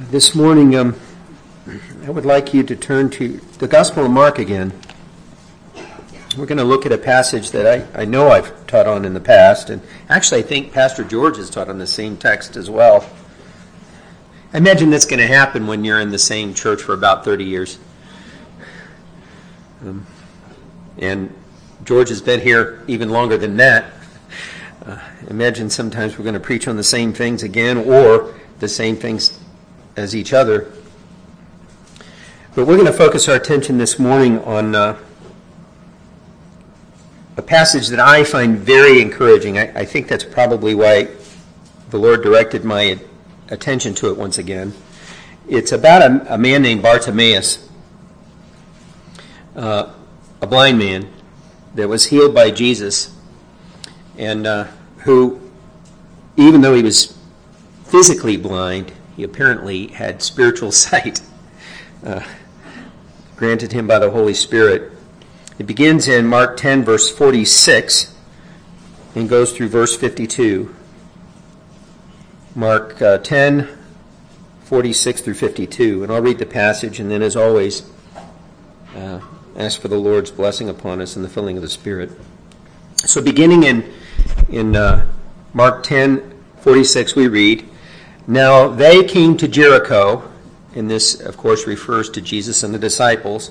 This morning, um, I would like you to turn to the Gospel of Mark again. We're going to look at a passage that I, I know I've taught on in the past, and actually, I think Pastor George has taught on the same text as well. I imagine that's going to happen when you're in the same church for about 30 years. Um, and George has been here even longer than that. Uh, imagine sometimes we're going to preach on the same things again or the same things as each other. But we're going to focus our attention this morning on uh, a passage that I find very encouraging. I, I, think that's probably why the Lord directed my attention to it once again. It's about a, a man named Bartimaeus, uh, a blind man that was healed by Jesus, and uh, who, even though he was physically blind, he apparently had spiritual sight uh, granted him by the Holy Spirit. It begins in Mark 10, verse 46, and goes through verse 52. Mark uh, 10, 46 through 52. And I'll read the passage, and then, as always, uh, ask for the Lord's blessing upon us and the filling of the Spirit. So, beginning in, in uh, Mark 10, 46, we read, now they came to Jericho, and this, of course, refers to Jesus and the disciples,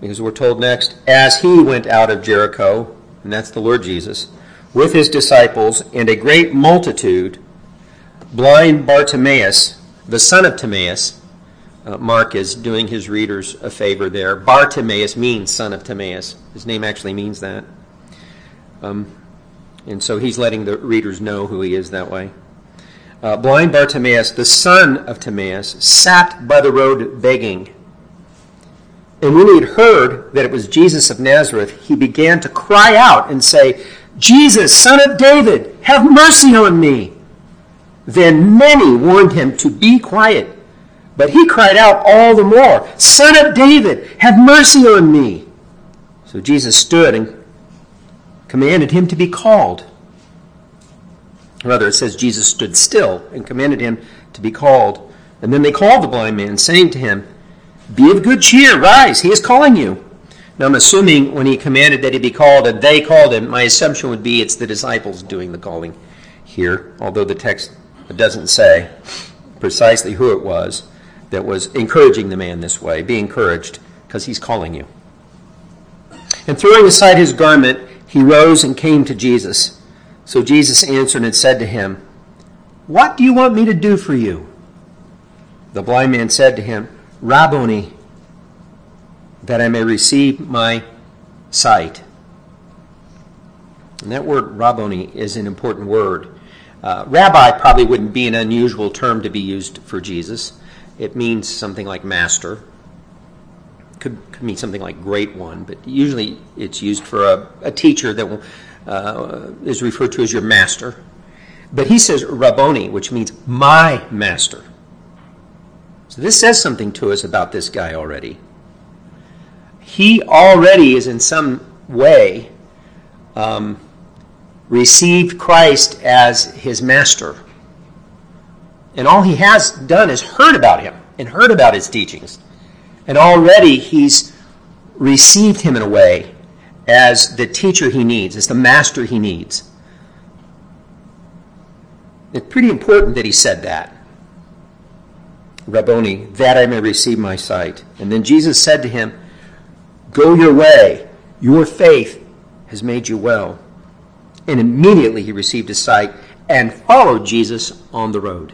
because we're told next, as he went out of Jericho, and that's the Lord Jesus, with his disciples and a great multitude, blind Bartimaeus, the son of Timaeus, uh, Mark is doing his readers a favor there. Bartimaeus means son of Timaeus. His name actually means that. Um, and so he's letting the readers know who he is that way uh, blind Bartimaeus, the son of Timaeus, sat by the road begging. And when he had heard that it was Jesus of Nazareth, he began to cry out and say, Jesus, son of David, have mercy on me. Then many warned him to be quiet. But he cried out all the more, Son of David, have mercy on me. So Jesus stood and commanded him to be called. Rather, it says Jesus stood still and commanded him to be called. And then they called the blind man, saying to him, Be of good cheer, rise, he is calling you. Now, I'm assuming when he commanded that he be called and they called him, my assumption would be it's the disciples doing the calling here, although the text doesn't say precisely who it was that was encouraging the man this way. Be encouraged because he's calling you. And throwing aside his garment, he rose and came to Jesus. So Jesus answered and said to him, What do you want me to do for you? The blind man said to him, Rabboni, that I may receive my sight. And that word Rabboni is an important word. Uh, rabbi probably wouldn't be an unusual term to be used for Jesus. It means something like master. Could, could mean something like great one, but usually it's used for a, a teacher that will uh, is referred to as your master. But he says Rabboni, which means my master. So this says something to us about this guy already. He already is in some way um, received Christ as his master. And all he has done is heard about him and heard about his teachings. And already he's received him in a way as the teacher he needs, as the master he needs. It's pretty important that he said that. Rabboni, that I may receive my sight. And then Jesus said to him, Go your way, your faith has made you well. And immediately he received his sight and followed Jesus on the road.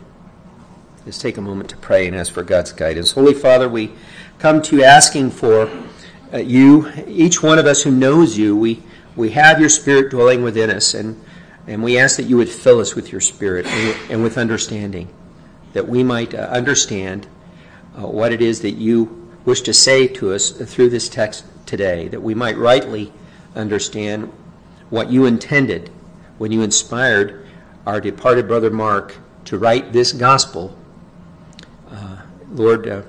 Let's take a moment to pray and ask for God's guidance. Holy Father, we come to you asking for uh, you, each one of us who knows you, we, we have your Spirit dwelling within us, and, and we ask that you would fill us with your Spirit and, and with understanding, that we might uh, understand uh, what it is that you wish to say to us through this text today, that we might rightly understand what you intended when you inspired our departed brother Mark to write this gospel. Uh, Lord, uh,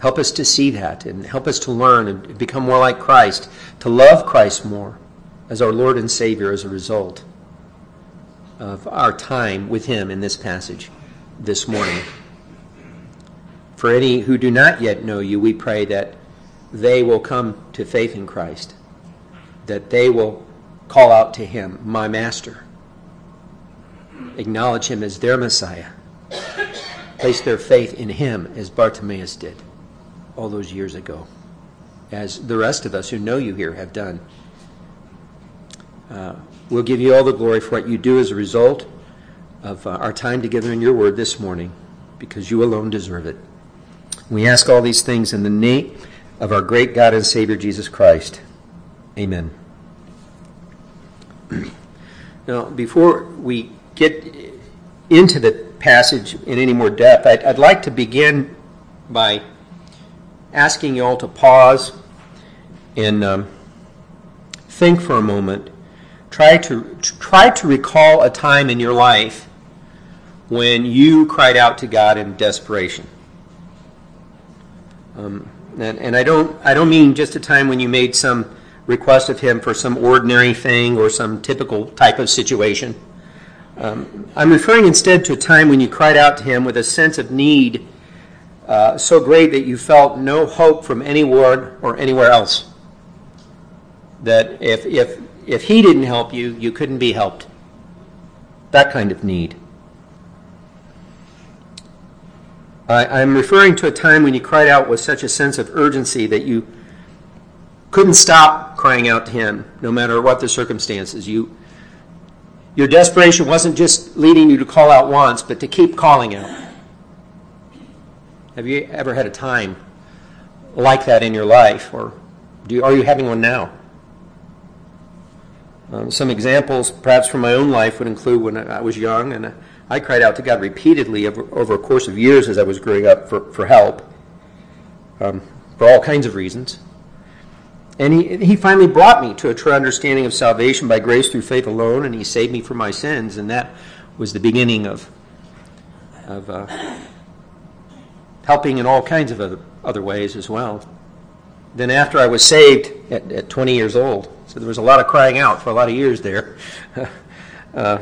Help us to see that and help us to learn and become more like Christ, to love Christ more as our Lord and Savior as a result of our time with Him in this passage this morning. for any who do not yet know you, we pray that they will come to faith in Christ, that they will call out to him, my master, acknowledge him as their Messiah, place their faith in him as Bartimaeus did all those years ago, as the rest of us who know you here have done. Uh, we'll give you all the glory for what you do as a result of uh, our time together in your word this morning, because you alone deserve it. We ask all these things in the name of our great God and Savior Jesus Christ. Amen. Now, before we get into the passage in any more depth, I'd, I'd like to begin by asking you all to pause and um, think for a moment. Try to try to recall a time in your life when you cried out to God in desperation. Um, and, and I don't I don't mean just a time when you made some request of Him for some ordinary thing or some typical type of situation. Um, I'm referring instead to a time when you cried out to Him with a sense of need uh, so great that you felt no hope from any anyone or anywhere else. That if, if, if He didn't help you, you couldn't be helped. That kind of need. I, am referring to a time when you cried out with such a sense of urgency that you couldn't stop crying out to Him, no matter what the circumstances. You, your desperation wasn't just leading you to call out once, but to keep calling out. Have you ever had a time like that in your life, or you, are you having one now? Um, some examples, perhaps from my own life, would include when I was young and I cried out to God repeatedly over, over a course of years as I was growing up for, for help, um, for all kinds of reasons. And he, he finally brought me to a true understanding of salvation by grace through faith alone, and he saved me from my sins, and that was the beginning of, of uh, helping in all kinds of other, ways as well. Then, after I was saved at, at 20 years old, so there was a lot of crying out for a lot of years there. uh,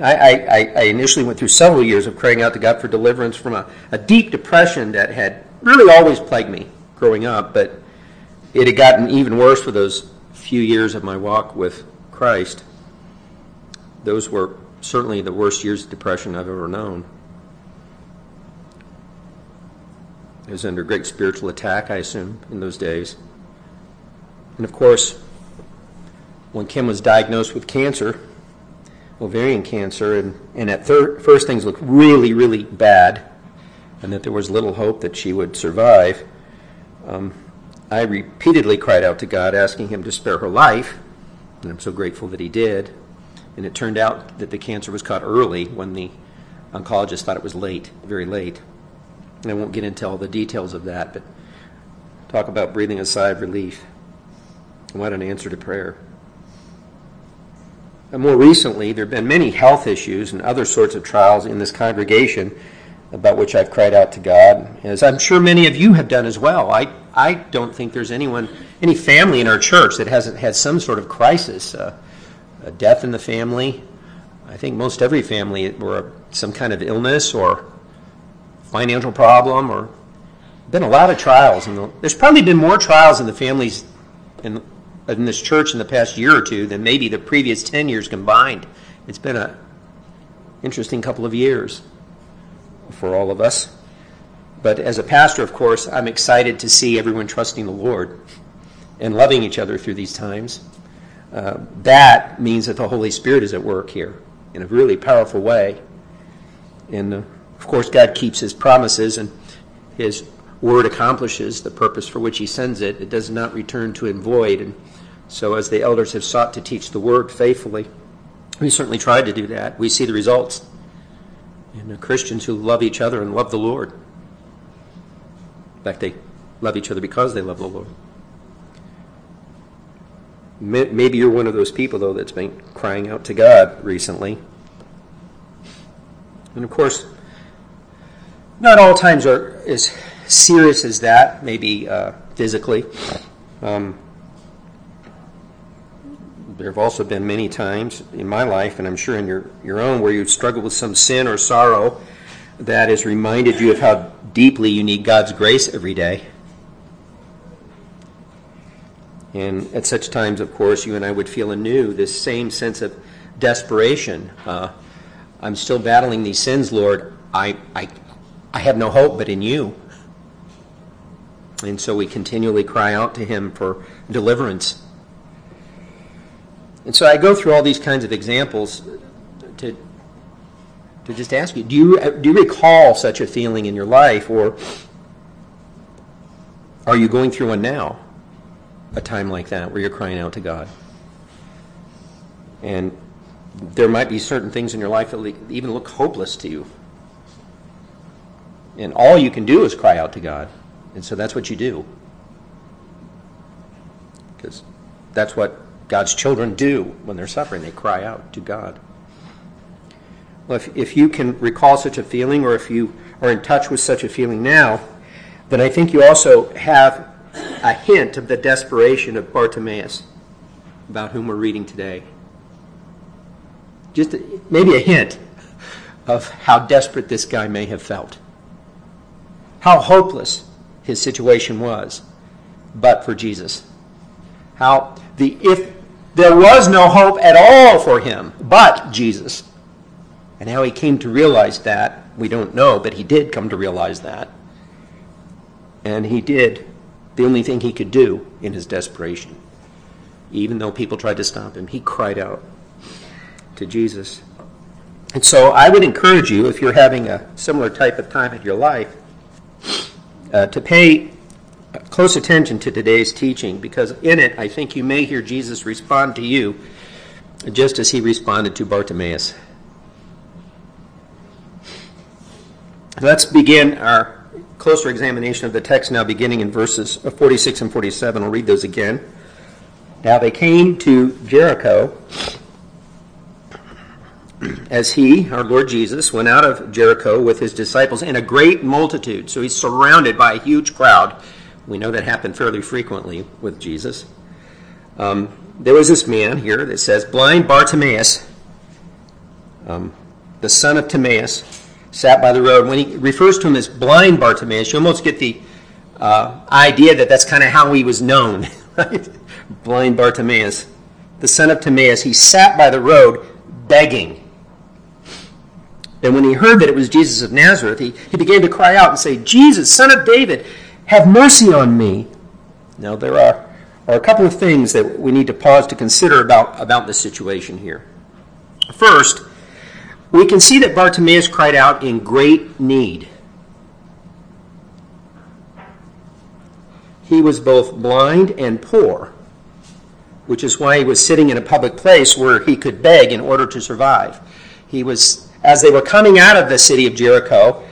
I, I, I, initially went through several years of crying out to God for deliverance from a, a, deep depression that had really always plagued me growing up, but it had gotten even worse for those few years of my walk with Christ. Those were certainly the worst years of depression I've ever known. Was under great spiritual attack, I assume, in those days. And of course, when Kim was diagnosed with cancer, ovarian cancer, and, and at thir- first things looked really, really bad, and that there was little hope that she would survive. Um, I repeatedly cried out to God, asking Him to spare her life, and I'm so grateful that He did. And it turned out that the cancer was caught early when the oncologist thought it was late, very late. And I won't get into all the details of that, but talk about breathing a sigh of relief. What an answer to prayer. And more recently, there have been many health issues and other sorts of trials in this congregation about which I've cried out to God, as I'm sure many of you have done as well. I, I don't think there's anyone, any family in our church that hasn't had some sort of crisis, uh, a death in the family. I think most every family, or some kind of illness or financial problem, or been a lot of trials. And there's probably been more trials in the families in in this church in the past year or two than maybe the previous 10 years combined. It's been an interesting couple of years for all of us. But as a pastor, of course, I'm excited to see everyone trusting the Lord and loving each other through these times. Uh, that means that the Holy Spirit is at work here in a really powerful way. And uh, of course, God keeps His promises, and His word accomplishes the purpose for which He sends it. It does not return to Him void. And so, as the elders have sought to teach the word faithfully, we certainly tried to do that. We see the results in Christians who love each other and love the Lord. In fact, they love each other because they love the Lord. Maybe you're one of those people, though, that's been crying out to God recently. And of course, not all times are as serious as that, maybe uh, physically. Um, there have also been many times in my life, and I'm sure in your, your own, where you've struggled with some sin or sorrow that has reminded you of how deeply you need God's grace every day. And at such times, of course, you and I would feel anew this same sense of desperation. Uh, I'm still battling these sins, Lord. I, I, I have no hope but in you. And so we continually cry out to Him for deliverance. And so I go through all these kinds of examples to, to just ask you do, you do you recall such a feeling in your life, or are you going through one now? A time like that where you're crying out to God? And there might be certain things in your life that even look hopeless to you. And all you can do is cry out to God. And so that's what you do. Because that's what God's children do when they're suffering. They cry out to God. Well, if, if you can recall such a feeling, or if you are in touch with such a feeling now, then I think you also have a hint of the desperation of Bartimaeus, about whom we're reading today. Just maybe a hint of how desperate this guy may have felt, how hopeless his situation was, but for Jesus. How the if there was no hope at all for him but Jesus. And how he came to realize that, we don't know, but he did come to realize that. And he did the only thing he could do in his desperation. Even though people tried to stop him, he cried out to Jesus. And so I would encourage you, if you're having a similar type of time in your life, uh, to pay close attention to today's teaching because in it I think you may hear Jesus respond to you just as he responded to Bartimaeus. Let's begin our closer examination of the text now, beginning in verses 46 and 47. I'll read those again. Now they came to Jericho as he, our Lord Jesus, went out of Jericho with his disciples and a great multitude. So he's surrounded by a huge crowd. We know that happened fairly frequently with Jesus. Um, there was this man here that says, blind Bartimaeus, um, the son of Timaeus, sat by the road. When he refers to him as blind Bartimaeus, you almost get the uh, idea that that's kind of how he was known, right? Blind Bartimaeus, the son of Timaeus, he sat by the road begging. And when he heard that it was Jesus of Nazareth, he, he began to cry out and say, Jesus, son of David, have mercy on me. Now, there are, are a couple of things that we need to pause to consider about, about this situation here. First, we can see that Bartimaeus cried out in great need. He was both blind and poor, which is why he was sitting in a public place where he could beg in order to survive. He was, as they were coming out of the city of Jericho,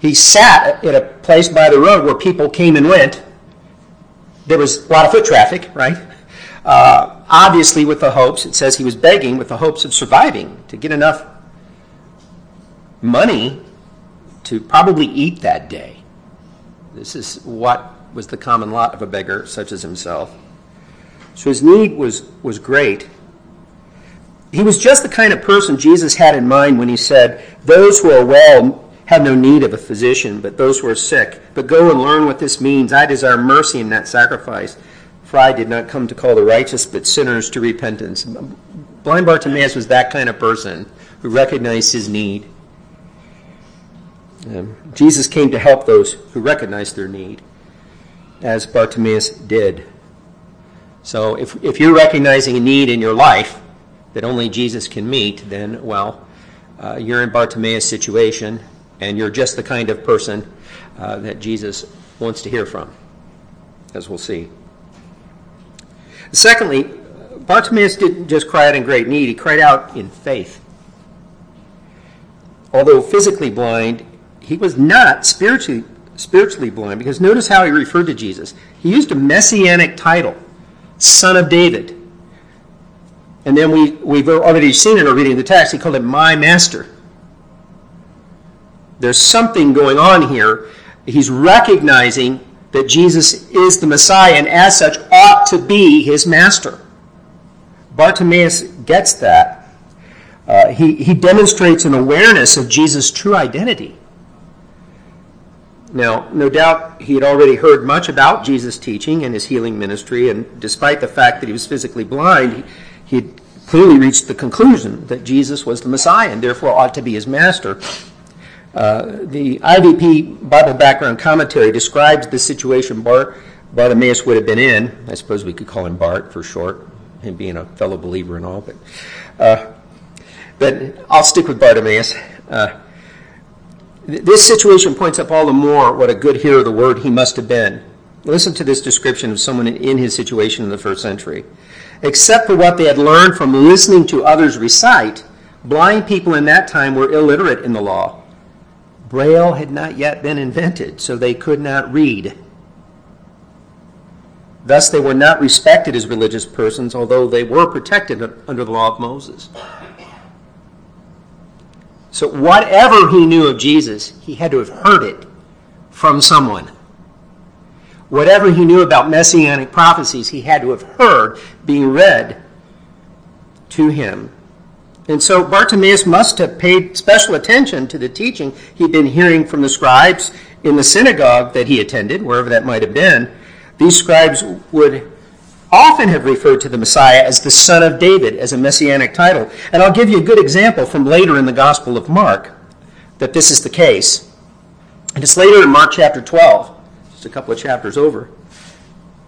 he sat at a place by the road where people came and went. There was a lot of foot traffic, right? Uh, obviously, with the hopes, it says he was begging with the hopes of surviving to get enough money to probably eat that day. This is what was the common lot of a beggar such as himself. So his need was, was great. He was just the kind of person Jesus had in mind when he said, Those who are well have no need of a physician, but those who are sick. But go and learn what this means. I desire mercy and not sacrifice. For I did not come to call the righteous, but sinners to repentance. Blind Bartimaeus was that kind of person who recognized his need. Um, Jesus came to help those who recognized their need, as Bartimaeus did. So if, if you're recognizing a need in your life that only Jesus can meet, then, well, uh, you're in Bartimaeus' situation, and you're just the kind of person uh, that Jesus wants to hear from, as we'll see. Secondly, Bartimaeus didn't just cry out in great need, he cried out in faith. Although physically blind, he was not spiritually, spiritually blind because notice how he referred to Jesus. He used a messianic title, Son of David. And then we, we've already seen in our reading of the text, he called him my master. There's something going on here. He's recognizing that Jesus is the Messiah and as such ought to be his master. Bartimaeus gets that. uh, he, he demonstrates an awareness of Jesus' true identity. Now, no doubt he had already heard much about Jesus' teaching and his healing ministry, and despite the fact that he was physically blind, he, he had clearly reached the conclusion that Jesus was the Messiah and therefore ought to be his master. Uh, the IVP Bible Background Commentary describes the situation Bart, Bartimaeus would have been in. I suppose we could call him Bart for short, him being a fellow believer and all, but, uh, but I'll stick with Bartimaeus. Uh, this situation points up all the more what a good hearer of the word he must have been. Listen to this description of someone in his situation in the first century. Except for what they had learned from listening to others recite, blind people in that time were illiterate in the law. Braille had not yet been invented, so they could not read. Thus, they were not respected as religious persons, although they were protected under the law of Moses. So, whatever he knew of Jesus, he had to have heard it from someone. Whatever he knew about messianic prophecies, he had to have heard being read to him. And so Bartimaeus must have paid special attention to the teaching he'd been hearing from the scribes in the synagogue that he attended, wherever that might have been. These scribes would often have referred to the Messiah as the Son of David, as a messianic title. And I'll give you a good example from later in the Gospel of Mark that this is the case. And it's later in Mark chapter 12, just a couple of chapters over.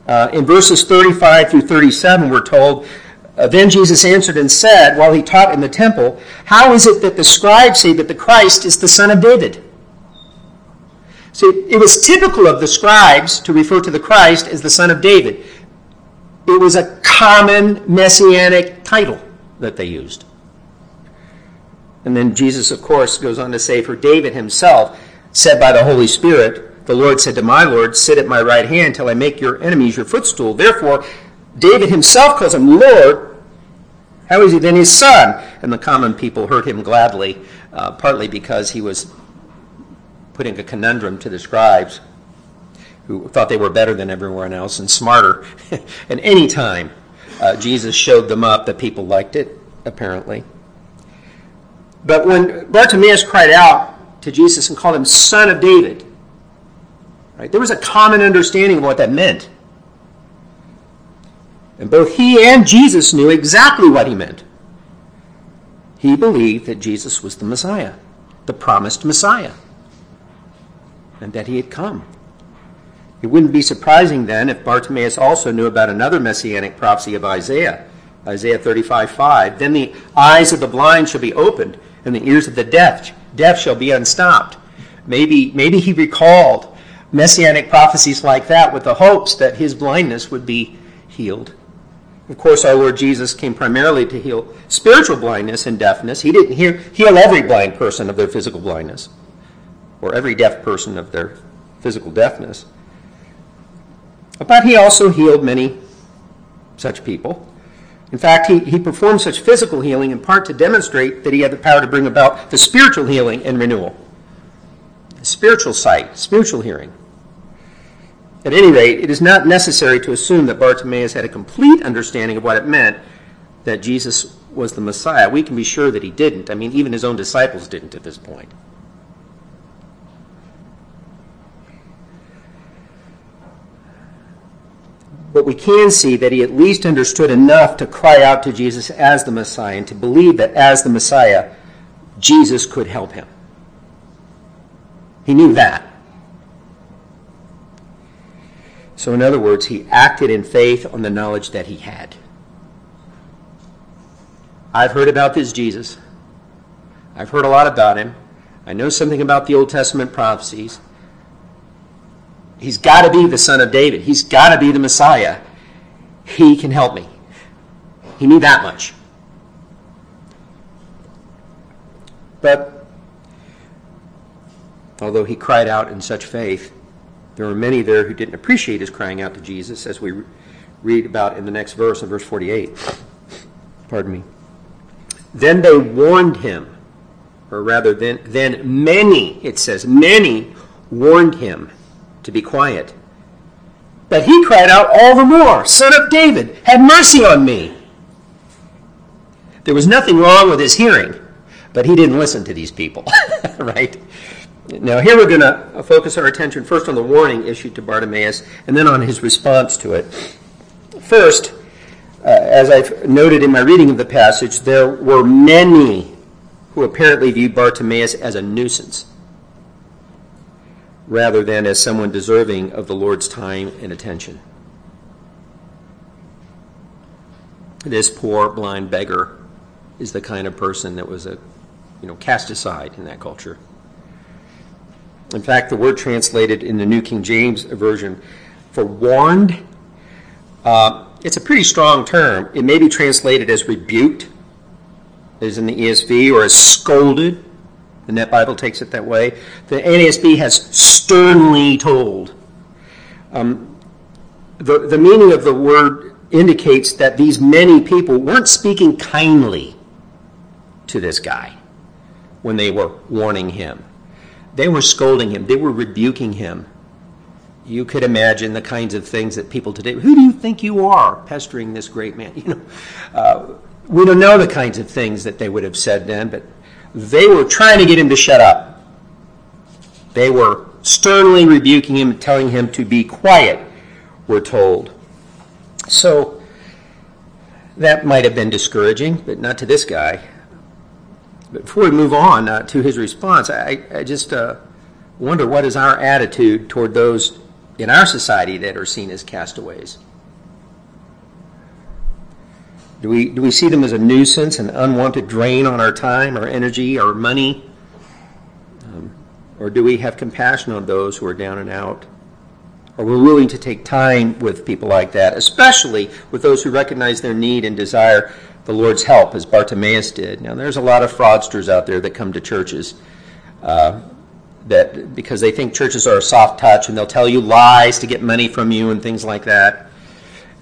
Uh, in verses 35 through 37, we're told, uh, Then Jesus answered and said, while he taught in the temple, How is it that the scribes say that the Christ is the Son of David? See, it was typical of the scribes to refer to the Christ as the Son of David. It was a common messianic title that they used. And then Jesus, of course, goes on to say, For David himself said by the Holy Spirit, The Lord said to my Lord, Sit at my right hand till I make your enemies your footstool. Therefore, David himself calls him Lord. How is he then his son? And the common people heard him gladly, uh, partly because he was putting a conundrum to the scribes who thought they were better than everyone else and smarter. and any time uh, Jesus showed them up, the people liked it, apparently. But when Bartimaeus cried out to Jesus and called him Son of David, there was a common understanding of what that meant. And both he and Jesus knew exactly what he meant. He believed that Jesus was the Messiah, the promised Messiah, and that he had come. It wouldn't be surprising then if Bartimaeus also knew about another messianic prophecy of Isaiah, Isaiah 35 5. Then the eyes of the blind shall be opened, and the ears of the deaf, deaf shall be unstopped. Maybe, maybe he recalled messianic prophecies like that with the hopes that his blindness would be healed. Of course, our Lord Jesus came primarily to heal spiritual blindness and deafness. He didn't heal, heal every blind person of their physical blindness or every deaf person of their physical deafness. But he also healed many such people. In fact, he, he performed such physical healing in part to demonstrate that he had the power to bring about the spiritual healing and renewal. Spiritual sight, spiritual hearing. At any rate, it is not necessary to assume that Bartimaeus had a complete understanding of what it meant that Jesus was the Messiah. We can be sure that he didn't. I mean, even his own disciples didn't at this point. But we can see that he at least understood enough to cry out to Jesus as the Messiah and to believe that as the Messiah, Jesus could help him. He knew that. So, in other words, he acted in faith on the knowledge that he had. I've heard about this Jesus. I've heard a lot about him. I know something about the Old Testament prophecies. He's got to be the son of David. He's got to be the Messiah. He can help me. He knew that much. But although he cried out in such faith, there were many there who didn't appreciate his crying out to Jesus, as we read about in the next verse, in verse 48. Pardon me. Then they warned him, or rather, then, then many, it says, many warned him to be quiet. But he cried out all the more, Son of David, have mercy on me. There was nothing wrong with his hearing, but he didn't listen to these people, right? Now, here we're going to focus our attention first on the warning issued to Bartimaeus and then on his response to it. First, uh, as I've noted in my reading of the passage, there were many who apparently viewed Bartimaeus as a nuisance rather than as someone deserving of the Lord's time and attention. This poor blind beggar is the kind of person that was a, you know, cast aside in that culture. In fact, the word translated in the New King James Version for warned, uh, it's a pretty strong term. It may be translated as rebuked, as in the ESV, or as scolded. The Net Bible takes it that way. The NASB has sternly told. Um, the, the meaning of the word indicates that these many people weren't speaking kindly to this guy when they were warning him. They were scolding him, they were rebuking him. You could imagine the kinds of things that people today, who do you think you are, pestering this great man? You know, uh, we don't know the kinds of things that they would have said then, but they were trying to get him to shut up. They were sternly rebuking him, telling him to be quiet, we're told. So that might have been discouraging, but not to this guy. Before we move on uh, to his response, I, just uh, wonder what is our attitude toward those in our society that are seen as castaways. Do we, do we see them as a nuisance, an unwanted drain on our time, our energy, our money? Um, or do we have compassion on those who are down and out? Are we willing to take time with people like that, especially with those who recognize their need and desire the Lord's help, as Bartimaeus did. Now, there's a lot of fraudsters out there that come to churches uh, that because they think churches are a soft touch and they'll tell you lies to get money from you and things like that.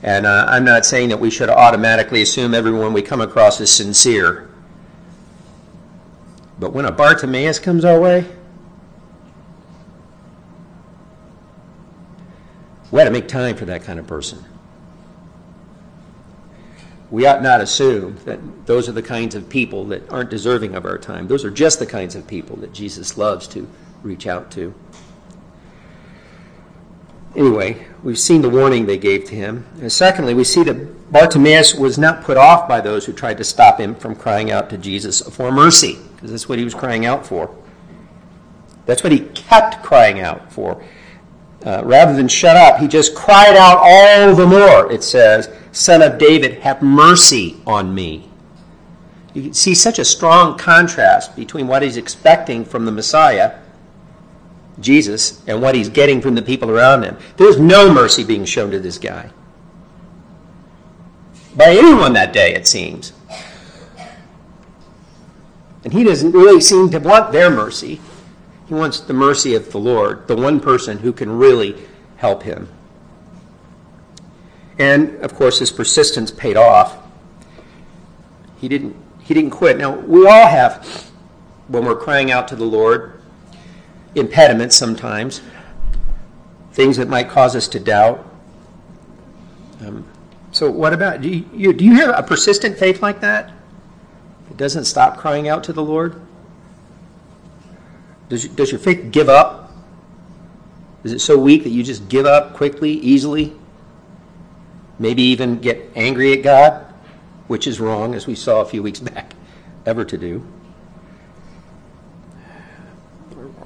And uh, I'm not saying that we should automatically assume everyone we come across is sincere. But when a Bartimaeus comes our way, we ought to make time for that kind of person we ought not assume that those are the kinds of people that aren't deserving of our time. Those are just the kinds of people that Jesus loves to reach out to. Anyway, we've seen the warning they gave to him. And secondly, we see that Bartimaeus was not put off by those who tried to stop him from crying out to Jesus for mercy, because that's what he was crying out for. That's what he kept crying out for. Uh, rather than shut up, he just cried out all the more, it says, Son of David, have mercy on me. You see such a strong contrast between what he's expecting from the Messiah, Jesus, and what he's getting from the people around him. There's no mercy being shown to this guy. By anyone that day, it seems. And he doesn't really seem to want their mercy. He wants the mercy of the Lord, the one person who can really help him. And of course, his persistence paid off. He didn't, he didn't quit. Now, we all have, when we're crying out to the Lord, impediments sometimes, things that might cause us to doubt. Um, so, what about, do you, do you have a persistent faith like that? It doesn't stop crying out to the Lord? Does, does your faith give up? Is it so weak that you just give up quickly, easily? maybe even get angry at God, which is wrong, as we saw a few weeks back, ever to do?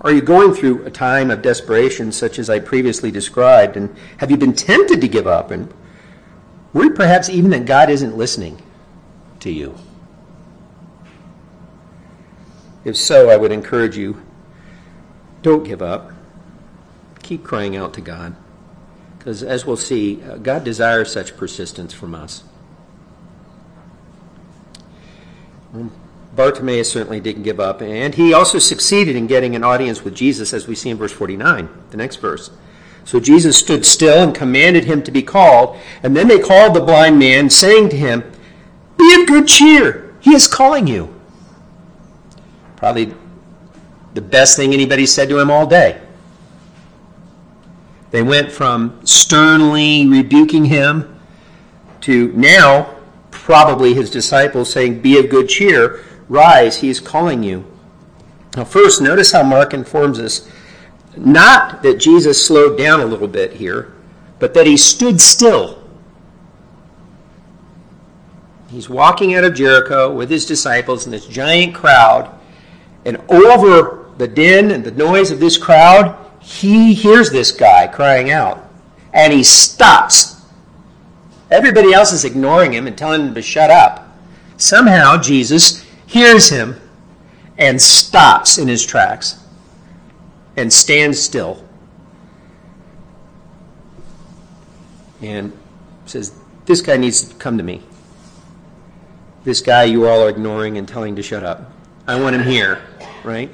Are you going through a time of desperation such as I previously described, and have you been tempted to give up? And worried perhaps even that God isn't listening to you? If so, I would encourage you don't give up. Keep crying out to God. Because as we'll see, uh, God desires such persistence from us. Bartimaeus certainly didn't give up, and he also succeeded in getting an audience with Jesus, as we see in verse 49, the next verse. So Jesus stood still and commanded him to be called, and then they called the blind man, saying to him, Be of good cheer, he is calling you. Probably the best thing anybody said to him all day. They went from sternly rebuking him to now probably his disciples, saying, Be of good cheer, rise, he is calling you. Now, first, notice how Mark informs us not that Jesus slowed down a little bit here, but that he stood still. He's walking out of Jericho with his disciples and this giant crowd, and over the din and the noise of this crowd, he hears this guy crying out, and he stops. Everybody else is ignoring him and telling him to shut up. Somehow, Jesus hears him and stops in his tracks and stands still and says, This guy needs to come to me. This guy you all are ignoring and telling to shut up. I want him here, right?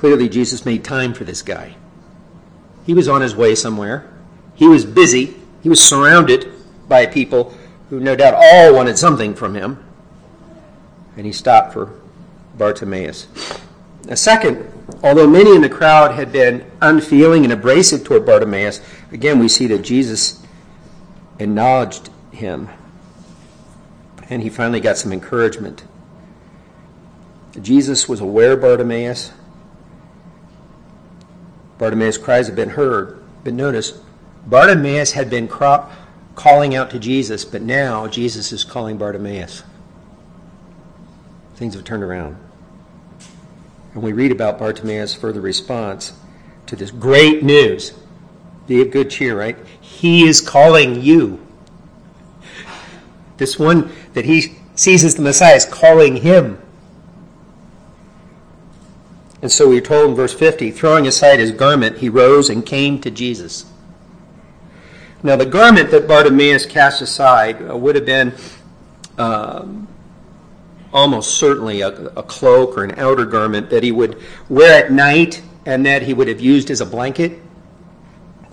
Clearly, Jesus made time for this guy. He was on his way somewhere. He was busy. He was surrounded by people who no doubt all wanted something from him. And he stopped for Bartimaeus. A second, although many in the crowd had been unfeeling and abrasive toward Bartimaeus, again we see that Jesus acknowledged him. And he finally got some encouragement. Jesus was aware of Bartimaeus. Bartimaeus' cries had been heard. But notice, Bartimaeus had been cro- calling out to Jesus, but now Jesus is calling Bartimaeus. Things have turned around. And we read about Bartimaeus' further response to this great news. Be of good cheer, right? He is calling you. This one that he sees as the Messiah is calling him. And so we're told in verse 50 throwing aside his garment, he rose and came to Jesus. Now, the garment that Bartimaeus cast aside uh, would have been um, almost certainly a, a, cloak or an outer garment that he would wear at night and that he would have used as a blanket.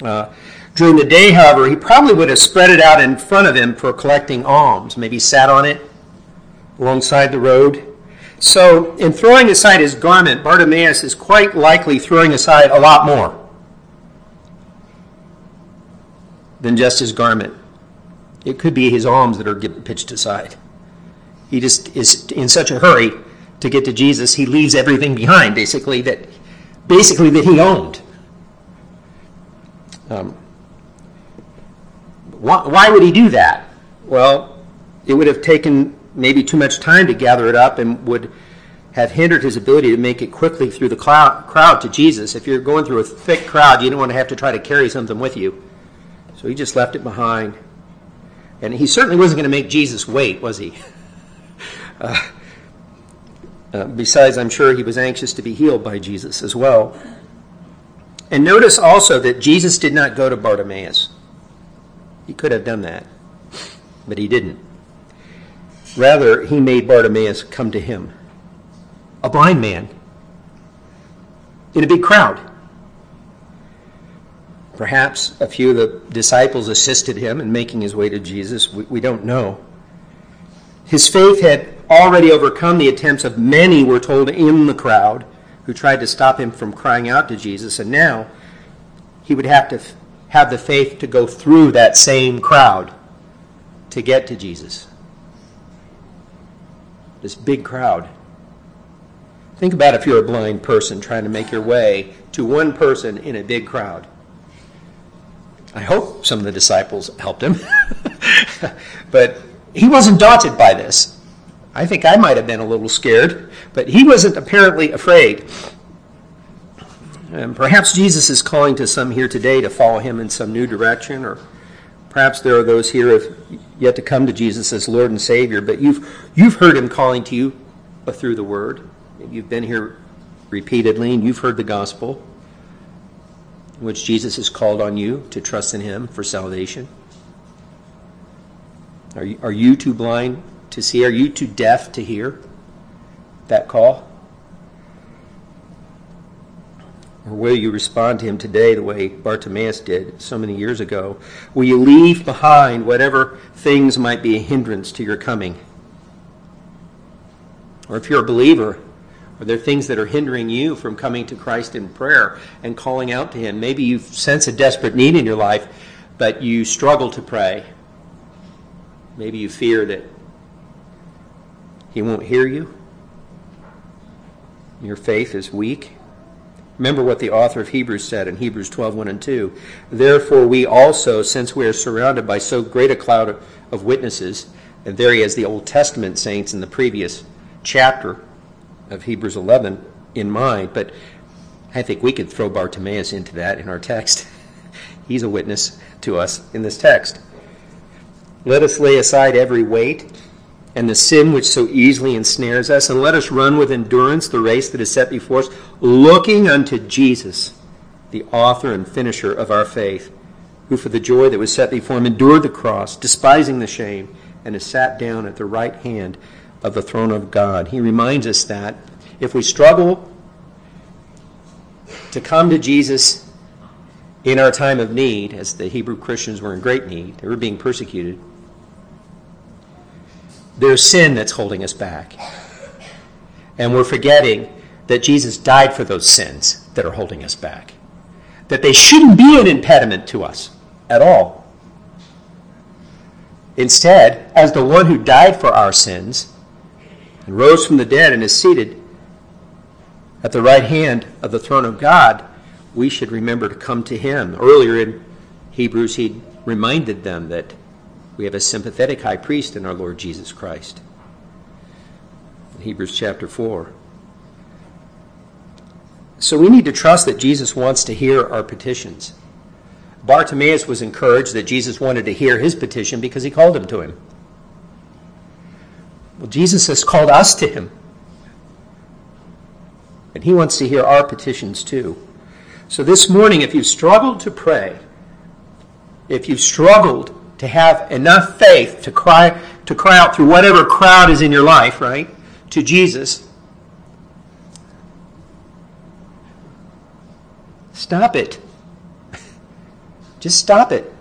Uh, during the day, however, he probably would have spread it out in front of him for collecting alms, maybe sat on it alongside the road. So, in throwing aside his garment, Bartimaeus is quite likely throwing aside a lot more. than just his garment. It could be his alms that are pitched aside. He just is in such a hurry to get to Jesus, he leaves everything behind, basically that basically that he owned. Um, why, why would he do that? Well, it would have taken maybe too much time to gather it up and would have hindered his ability to make it quickly through the crowd to Jesus. If you're going through a thick crowd, you don't want to have to try to carry something with you. So he just left it behind. And he certainly wasn't going to make Jesus wait, was he? Uh, uh, besides, I'm sure he was anxious to be healed by Jesus as well. And notice also that Jesus did not go to Bartimaeus. He could have done that, but he didn't. Rather, he made Bartimaeus come to him, a blind man, in a big crowd. Perhaps a few of the disciples assisted him in making his way to Jesus. We, we don't know. His faith had already overcome the attempts of many, we're told, in the crowd who tried to stop him from crying out to Jesus. And now he would have to f- have the faith to go through that same crowd to get to Jesus. This big crowd. Think about if you're a blind person trying to make your way to one person in a big crowd. I hope some of the disciples helped him. but he wasn't daunted by this. I think I might have been a little scared, but he wasn't apparently afraid. And perhaps Jesus is calling to some here today to follow him in some new direction, or perhaps there are those here who have yet to come to Jesus as Lord and Savior, but you've, you've heard him calling to you through the Word. You've been here repeatedly and you've heard the gospel in which Jesus has called on you to trust in him for salvation? Are you, are you too blind to see? Are you too deaf to hear that call? Or will you respond to him today the way Bartimaeus did so many years ago? Will you leave behind whatever things might be a hindrance to your coming? Or if you're a believer, Are there things that are hindering you from coming to Christ in prayer and calling out to Him? Maybe you sense a desperate need in your life, but you struggle to pray. Maybe you fear that He won't hear you. Your faith is weak. Remember what the author of Hebrews said in Hebrews 12, 1 and 2. Therefore, we also, since we are surrounded by so great a cloud of witnesses, and there he has the Old Testament saints in the previous chapter of Hebrews 11 in mind, but I think we could throw Bartimaeus into that in our text. He's a witness to us in this text. Let us lay aside every weight and the sin which so easily ensnares us, and let us run with endurance the race that is set before us, looking unto Jesus, the author and finisher of our faith, who for the joy that was set before him endured the cross, despising the shame, and is sat down at the right hand of the throne of God. He reminds us that if we struggle to come to Jesus in our time of need, as the Hebrew Christians were in great need, they were being persecuted there's sin that's holding us back. And we're forgetting that Jesus died for those sins that are holding us back. That they shouldn't be an impediment to us at all. Instead, as the one who died for our sins and rose from the dead and is seated at the right hand of the throne of God, we should remember to come to him. Earlier in Hebrews, he reminded them that we have a sympathetic high priest in our Lord Jesus Christ. In Hebrews chapter 4. So we need to trust that Jesus wants to hear our petitions. Bartimaeus was encouraged that Jesus wanted to hear his petition because he called him to him. Well, Jesus has called us to him. And he wants to hear our petitions too. So this morning, if you've struggled to pray, if you've struggled to have enough faith to cry to cry out through whatever crowd is in your life, right? To Jesus. Stop it. Just stop it.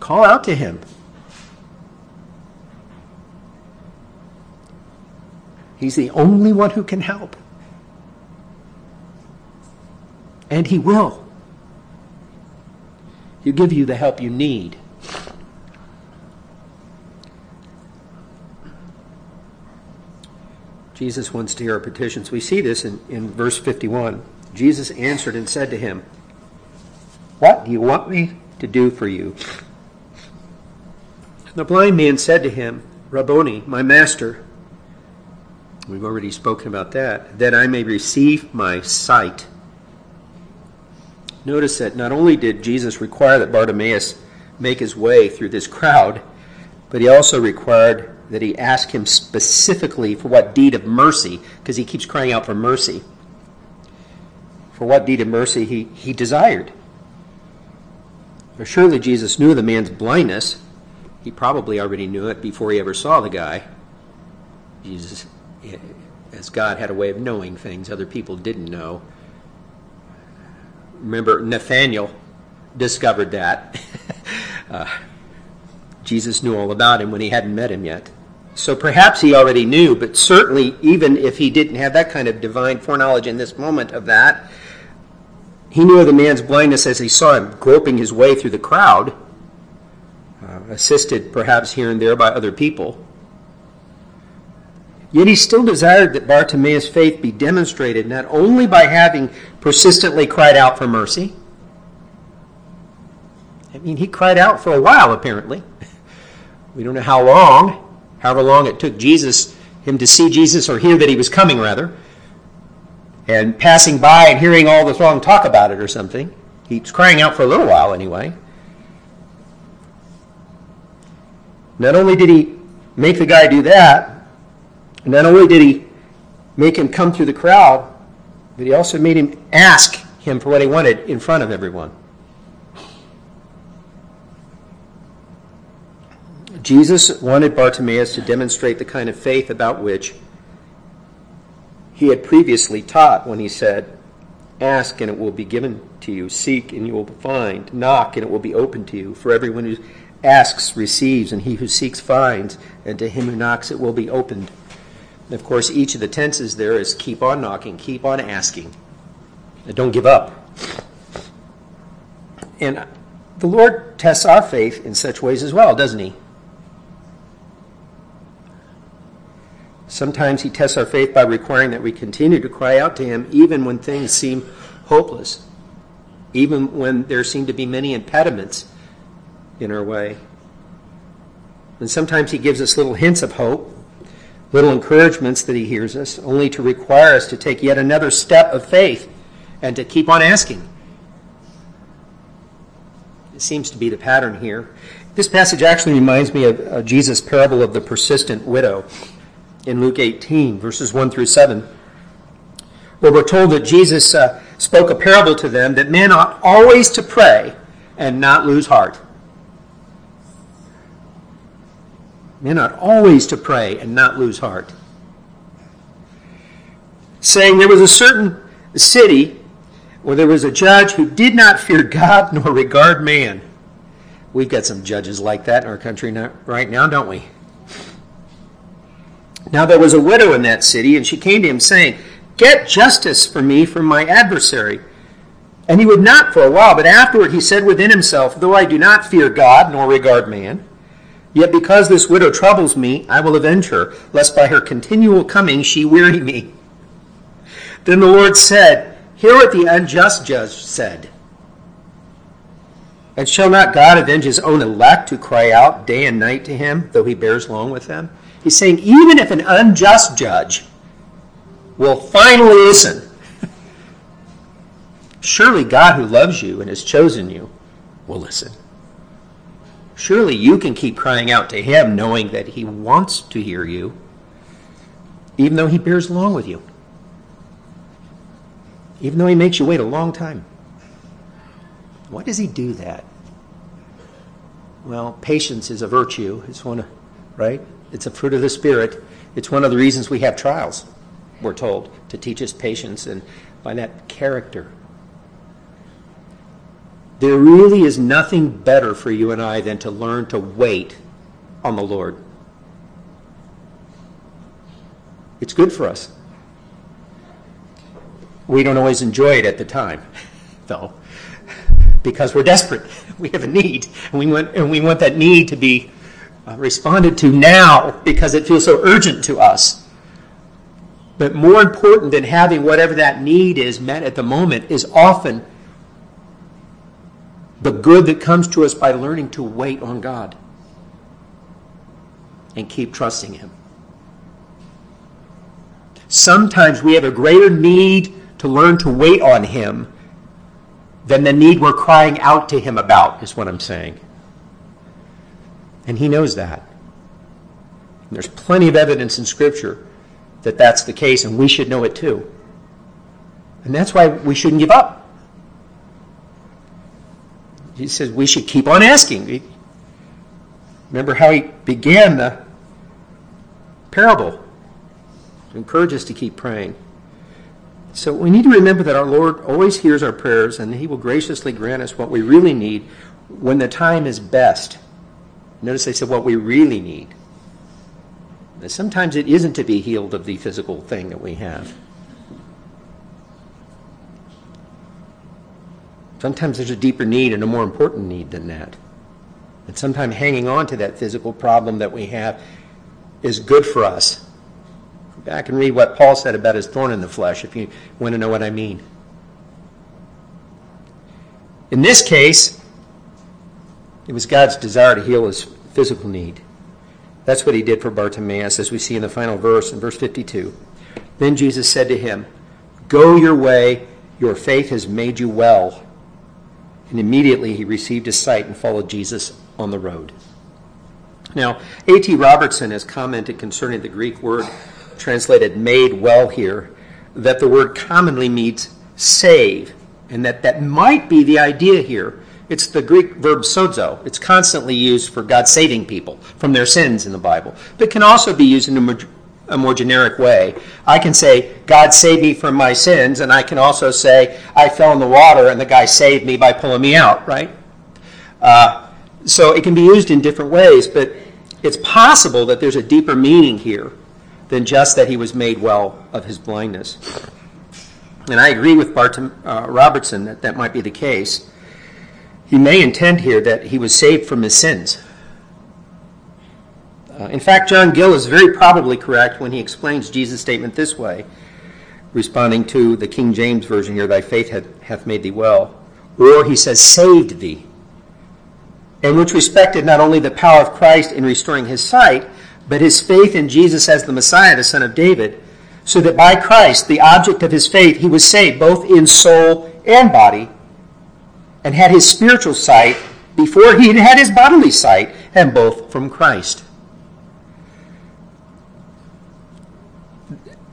Call out to him. He's the only one who can help. And he will. He'll give you the help you need. Jesus wants to hear our petitions. We see this in, in verse 51. Jesus answered and said to him, What do you want me to do for you? The blind man said to him, Rabboni, my master, we've already spoken about that, that I may receive my sight. Notice that not only did Jesus require that Bartimaeus make his way through this crowd, but he also required that he ask him specifically for what deed of mercy, because he keeps crying out for mercy, for what deed of mercy he, he desired. surely Jesus knew the man's blindness. He probably already knew it before he ever saw the guy. Jesus, eh, as God had a way of knowing things other people didn't know remember Nathaniel discovered that. uh, Jesus knew all about him when he hadn't met him yet. So perhaps he already knew, but certainly, even if he didn't have that kind of divine foreknowledge in this moment of that, he knew of the man's blindness as he saw him groping his way through the crowd, uh, assisted perhaps here and there by other people. Yet he still desired that Bartimaeus' faith be demonstrated not only by having persistently cried out for mercy. I mean, he cried out for a while, apparently. We don't know how long, however long it took Jesus, him to see Jesus or hear that he was coming, rather, and passing by and hearing all the throng talk about it or something. He's crying out for a little while, anyway. Not only did he make the guy do that, not only did he make him come through the crowd, but he also made him ask him for what he wanted in front of everyone. Jesus wanted Bartimaeus to demonstrate the kind of faith about which he had previously taught when he said, Ask and it will be given to you. Seek and you will find. Knock and it will be opened to you. For everyone who asks receives, and he who seeks finds, and to him who knocks it will be opened. Of course, each of the tenses there is keep on knocking, keep on asking. Don't give up. And the Lord tests our faith in such ways as well, doesn't He? Sometimes He tests our faith by requiring that we continue to cry out to Him even when things seem hopeless, even when there seem to be many impediments in our way. And sometimes He gives us little hints of hope, little encouragements that He hears us, only to require us to take yet another step of faith and to keep on asking. It seems to be the pattern here. This passage actually reminds me of Jesus' parable of the persistent widow in Luke 18, verses 1 through 7, where we're told that Jesus uh, spoke a parable to them that men ought always to pray and not lose heart. Men ought always to pray and not lose heart. Saying there was a certain city where there was a judge who did not fear God nor regard man. We've got some judges like that in our country right now, don't we? Now there was a widow in that city, and she came to him, saying, Get justice for me from my adversary. And he would not for a while, but afterward he said within himself, Though I do not fear God nor regard man, yet because this widow troubles me, I will avenge her, lest by her continual coming she weary me. Then the Lord said, Hear what the unjust judge said. And shall not God avenge his own elect who cry out day and night to him, though he bears long with them? He's saying, even if an unjust judge will finally listen, surely God who loves you and has chosen you will listen. Surely you can keep crying out to him knowing that he wants to hear you, even though he bears long with you, even though he makes you wait a long time. Why does he do that? Well, patience is a virtue. It's one of, right? It's a fruit of the Spirit. It's one of the reasons we have trials, we're told, to teach us patience and by that character. There really is nothing better for you and I than to learn to wait on the Lord. It's good for us. We don't always enjoy it at the time, though, because we're desperate. We have a need, and we want, and we want that need to be uh, responded to now because it feels so urgent to us. But more important than having whatever that need is met at the moment is often the good that comes to us by learning to wait on God and keep trusting Him. Sometimes we have a greater need to learn to wait on Him than the need we're crying out to Him about, is what I'm saying. And he knows that. And there's plenty of evidence in Scripture that that's the case, and we should know it too. And that's why we shouldn't give up. He says we should keep on asking. Remember how he began the parable to encourage us to keep praying. So we need to remember that our Lord always hears our prayers and He will graciously grant us what we really need when the time is best. Notice I said what we really need. Sometimes it isn't to be healed of the physical thing that we have. Sometimes there's a deeper need and a more important need than that. And sometimes hanging on to that physical problem that we have is good for us. Go back and read what Paul said about his thorn in the flesh if you want to know what I mean. In this case, it was God's desire to heal his physical need. That's what he did for Bartimaeus, as we see in the final verse, in verse 52. Then Jesus said to him, Go your way, your faith has made you well. And immediately he received his sight and followed Jesus on the road. Now, A.T. Robertson has commented concerning the Greek word translated made well here, that the word commonly means save, and that that might be the idea here it's the Greek verb sozo. It's constantly used for God saving people from their sins in the Bible. But can also be used in a a more generic way. I can say, God saved me from my sins, and I can also say, I fell in the water and the guy saved me by pulling me out, right? Uh, so it can be used in different ways, but it's possible that there's a deeper meaning here than just that he was made well of his blindness. And I agree with Barton, uh, Robertson that that might be the case. He may intend here that he was saved from his sins. Uh, in fact, John Gill is very probably correct when he explains Jesus' statement this way, responding to the King James Version here, Thy faith hath, hath made thee well. Or he says, saved thee. And which respected not only the power of Christ in restoring his sight, but his faith in Jesus as the Messiah, the Son of David, so that by Christ, the object of his faith, he was saved both in soul and body, and had his spiritual sight before he had had his bodily sight, and both from Christ.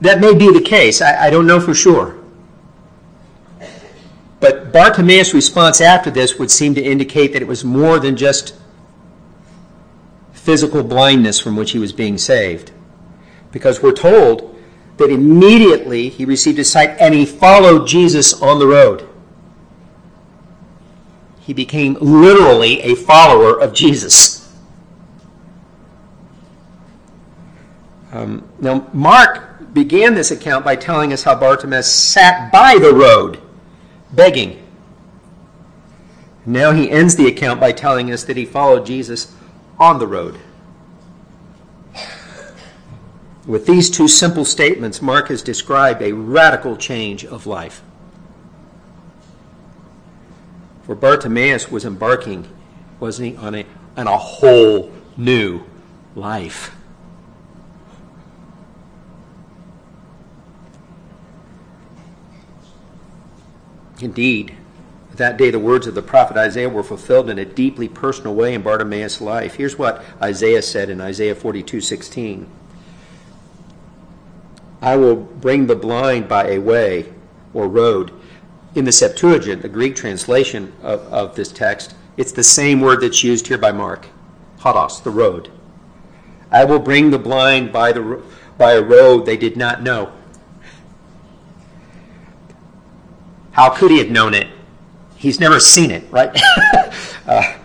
That may be the case. I, don't know for sure. But Bartimaeus' response after this would seem to indicate that it was more than just physical blindness from which he was being saved. Because we're told that immediately he received his sight and he followed Jesus on the road. He became literally a follower of Jesus. Um, now, Mark began this account by telling us how Bartimaeus sat by the road begging. Now he ends the account by telling us that he followed Jesus on the road. With these two simple statements, Mark has described a radical change of life. For Bartimaeus was embarking, wasn't he, on a, on a whole new life. Indeed, that day the words of the prophet Isaiah were fulfilled in a deeply personal way in Bartimaeus' life. Here's what Isaiah said in Isaiah 42:16. I will bring the blind by a way or road. In the Septuagint, the Greek translation of, of this text, it's the same word that's used here by Mark. Hodos, the road. I will bring the blind by, the, by a road they did not know. How could he have known it? He's never seen it, right? uh,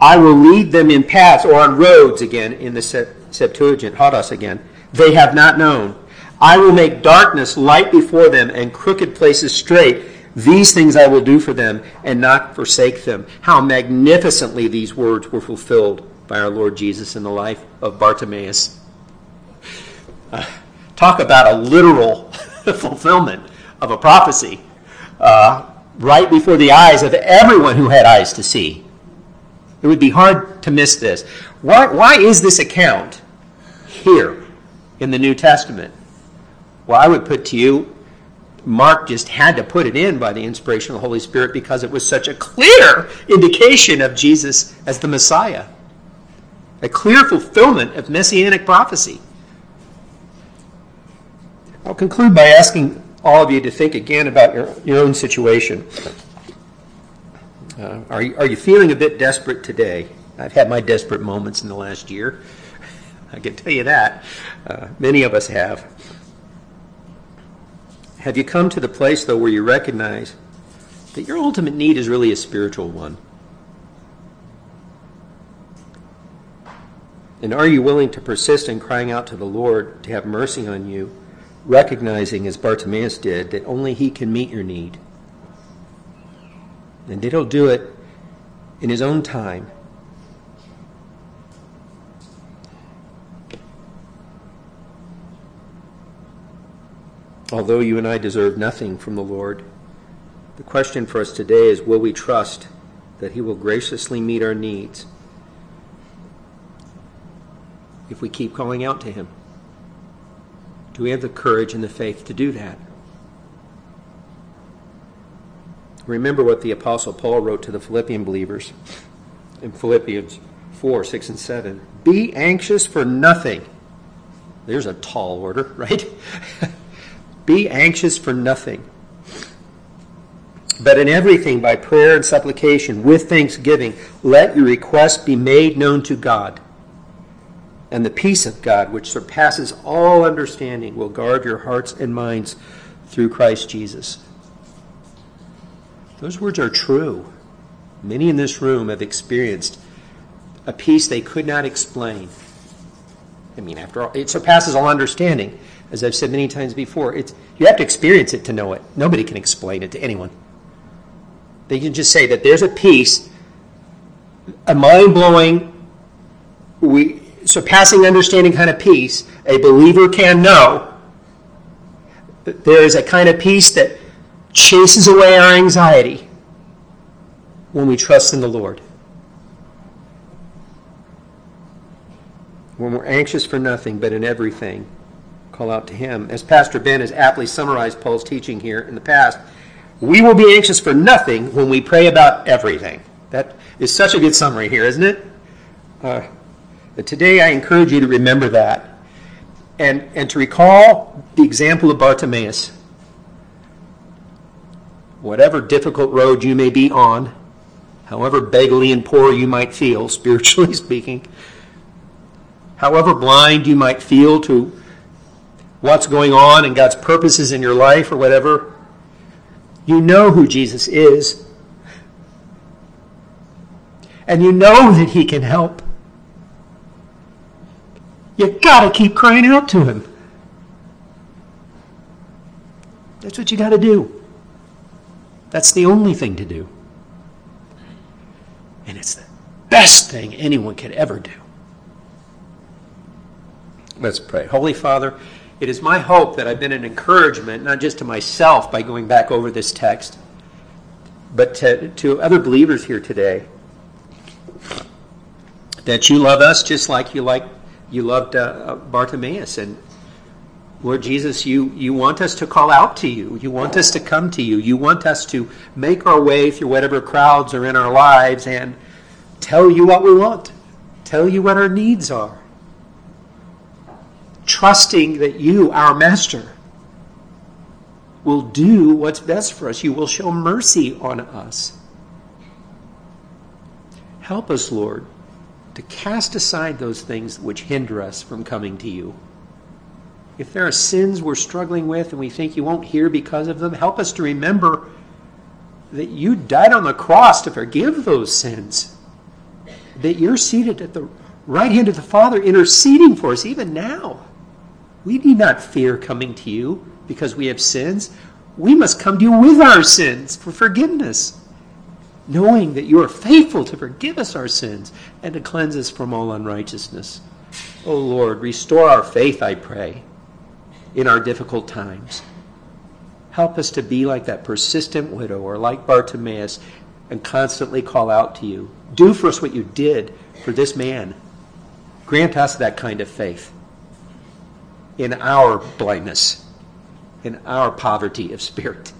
I will lead them in paths or on roads again in the Septuagint, Hodos again. They have not known. I will make darkness light before them and crooked places straight. These things I will do for them and not forsake them. How magnificently these words were fulfilled by our Lord Jesus in the life of Bartimaeus. Uh, talk about a literal fulfillment of a prophecy uh, right before the eyes of everyone who had eyes to see. It would be hard to miss this. Why, why is this account here in the New Testament? Well, I would put to you, Mark just had to put it in by the inspiration of the Holy Spirit because it was such a clear indication of Jesus as the Messiah, a clear fulfillment of messianic prophecy. I'll conclude by asking all of you to think again about your, your own situation. Uh, are, you, are you feeling a bit desperate today? I've had my desperate moments in the last year. I can tell you that. Uh, many of us have. Have you come to the place, though, where you recognize that your ultimate need is really a spiritual one? And are you willing to persist in crying out to the Lord to have mercy on you? Recognizing, as Bartimaeus did, that only he can meet your need. And that he'll do it in his own time. Although you and I deserve nothing from the Lord, the question for us today is will we trust that he will graciously meet our needs if we keep calling out to him? Do we have the courage and the faith to do that? Remember what the Apostle Paul wrote to the Philippian believers in Philippians 4 6 and 7. Be anxious for nothing. There's a tall order, right? Be anxious for nothing. But in everything, by prayer and supplication, with thanksgiving, let your requests be made known to God and the peace of God, which surpasses all understanding, will guard your hearts and minds through Christ Jesus. Those words are true. Many in this room have experienced a peace they could not explain, I mean, after all, it surpasses all understanding. As I've said many times before, it's, you have to experience it to know it. Nobody can explain it to anyone. They can just say that there's a peace, a mind blowing, we, surpassing understanding kind of peace a believer can know. There is a kind of peace that chases away our anxiety when we trust in the Lord. When we're anxious for nothing, but in everything, call out to Him. As Pastor Ben has aptly summarized Paul's teaching here in the past, we will be anxious for nothing when we pray about everything. That is such a good summary here, isn't it? Uh, today, I encourage you to remember that and, and to recall the example of Bartimaeus. Whatever difficult road you may be on, however beggarly and poor you might feel, spiritually speaking, however blind you might feel to what's going on and God's purposes in your life or whatever, you know who Jesus is. And you know that He can help. You gotta keep crying out to Him. That's what you gotta do. That's the only thing to do. And it's the best thing anyone could ever do. Let's pray. Holy Father, it is my hope that I've been an encouragement, not just to myself by going back over this text, but to, to other believers here today. That you love us just like you like you loved uh, uh, Bartimaeus, and Lord Jesus, you you want us to call out to you. You want us to come to you. You want us to make our way through whatever crowds are in our lives and tell you what we want, tell you what our needs are trusting that you, our Master, will do what's best for us. You will show mercy on us. Help us, Lord, to cast aside those things which hinder us from coming to you. If there are sins we're struggling with and we think you won't hear because of them, help us to remember that you died on the cross to forgive those sins. That you're seated at the right hand of the Father interceding for us even now. We need not fear coming to you because we have sins. We must come to you with our sins for forgiveness, knowing that you are faithful to forgive us our sins and to cleanse us from all unrighteousness. O oh Lord, restore our faith, I pray, in our difficult times. Help us to be like that persistent widow or like Bartimaeus and constantly call out to you. Do for us what you did for this man. Grant us that kind of faith in our blindness, in our poverty of spirit.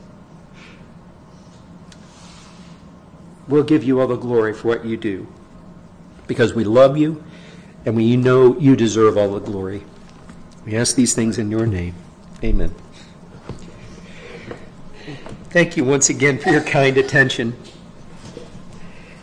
We'll give you all the glory for what you do because we love you and we know you deserve all the glory. We ask these things in your name. Amen. Thank you once again for your kind attention.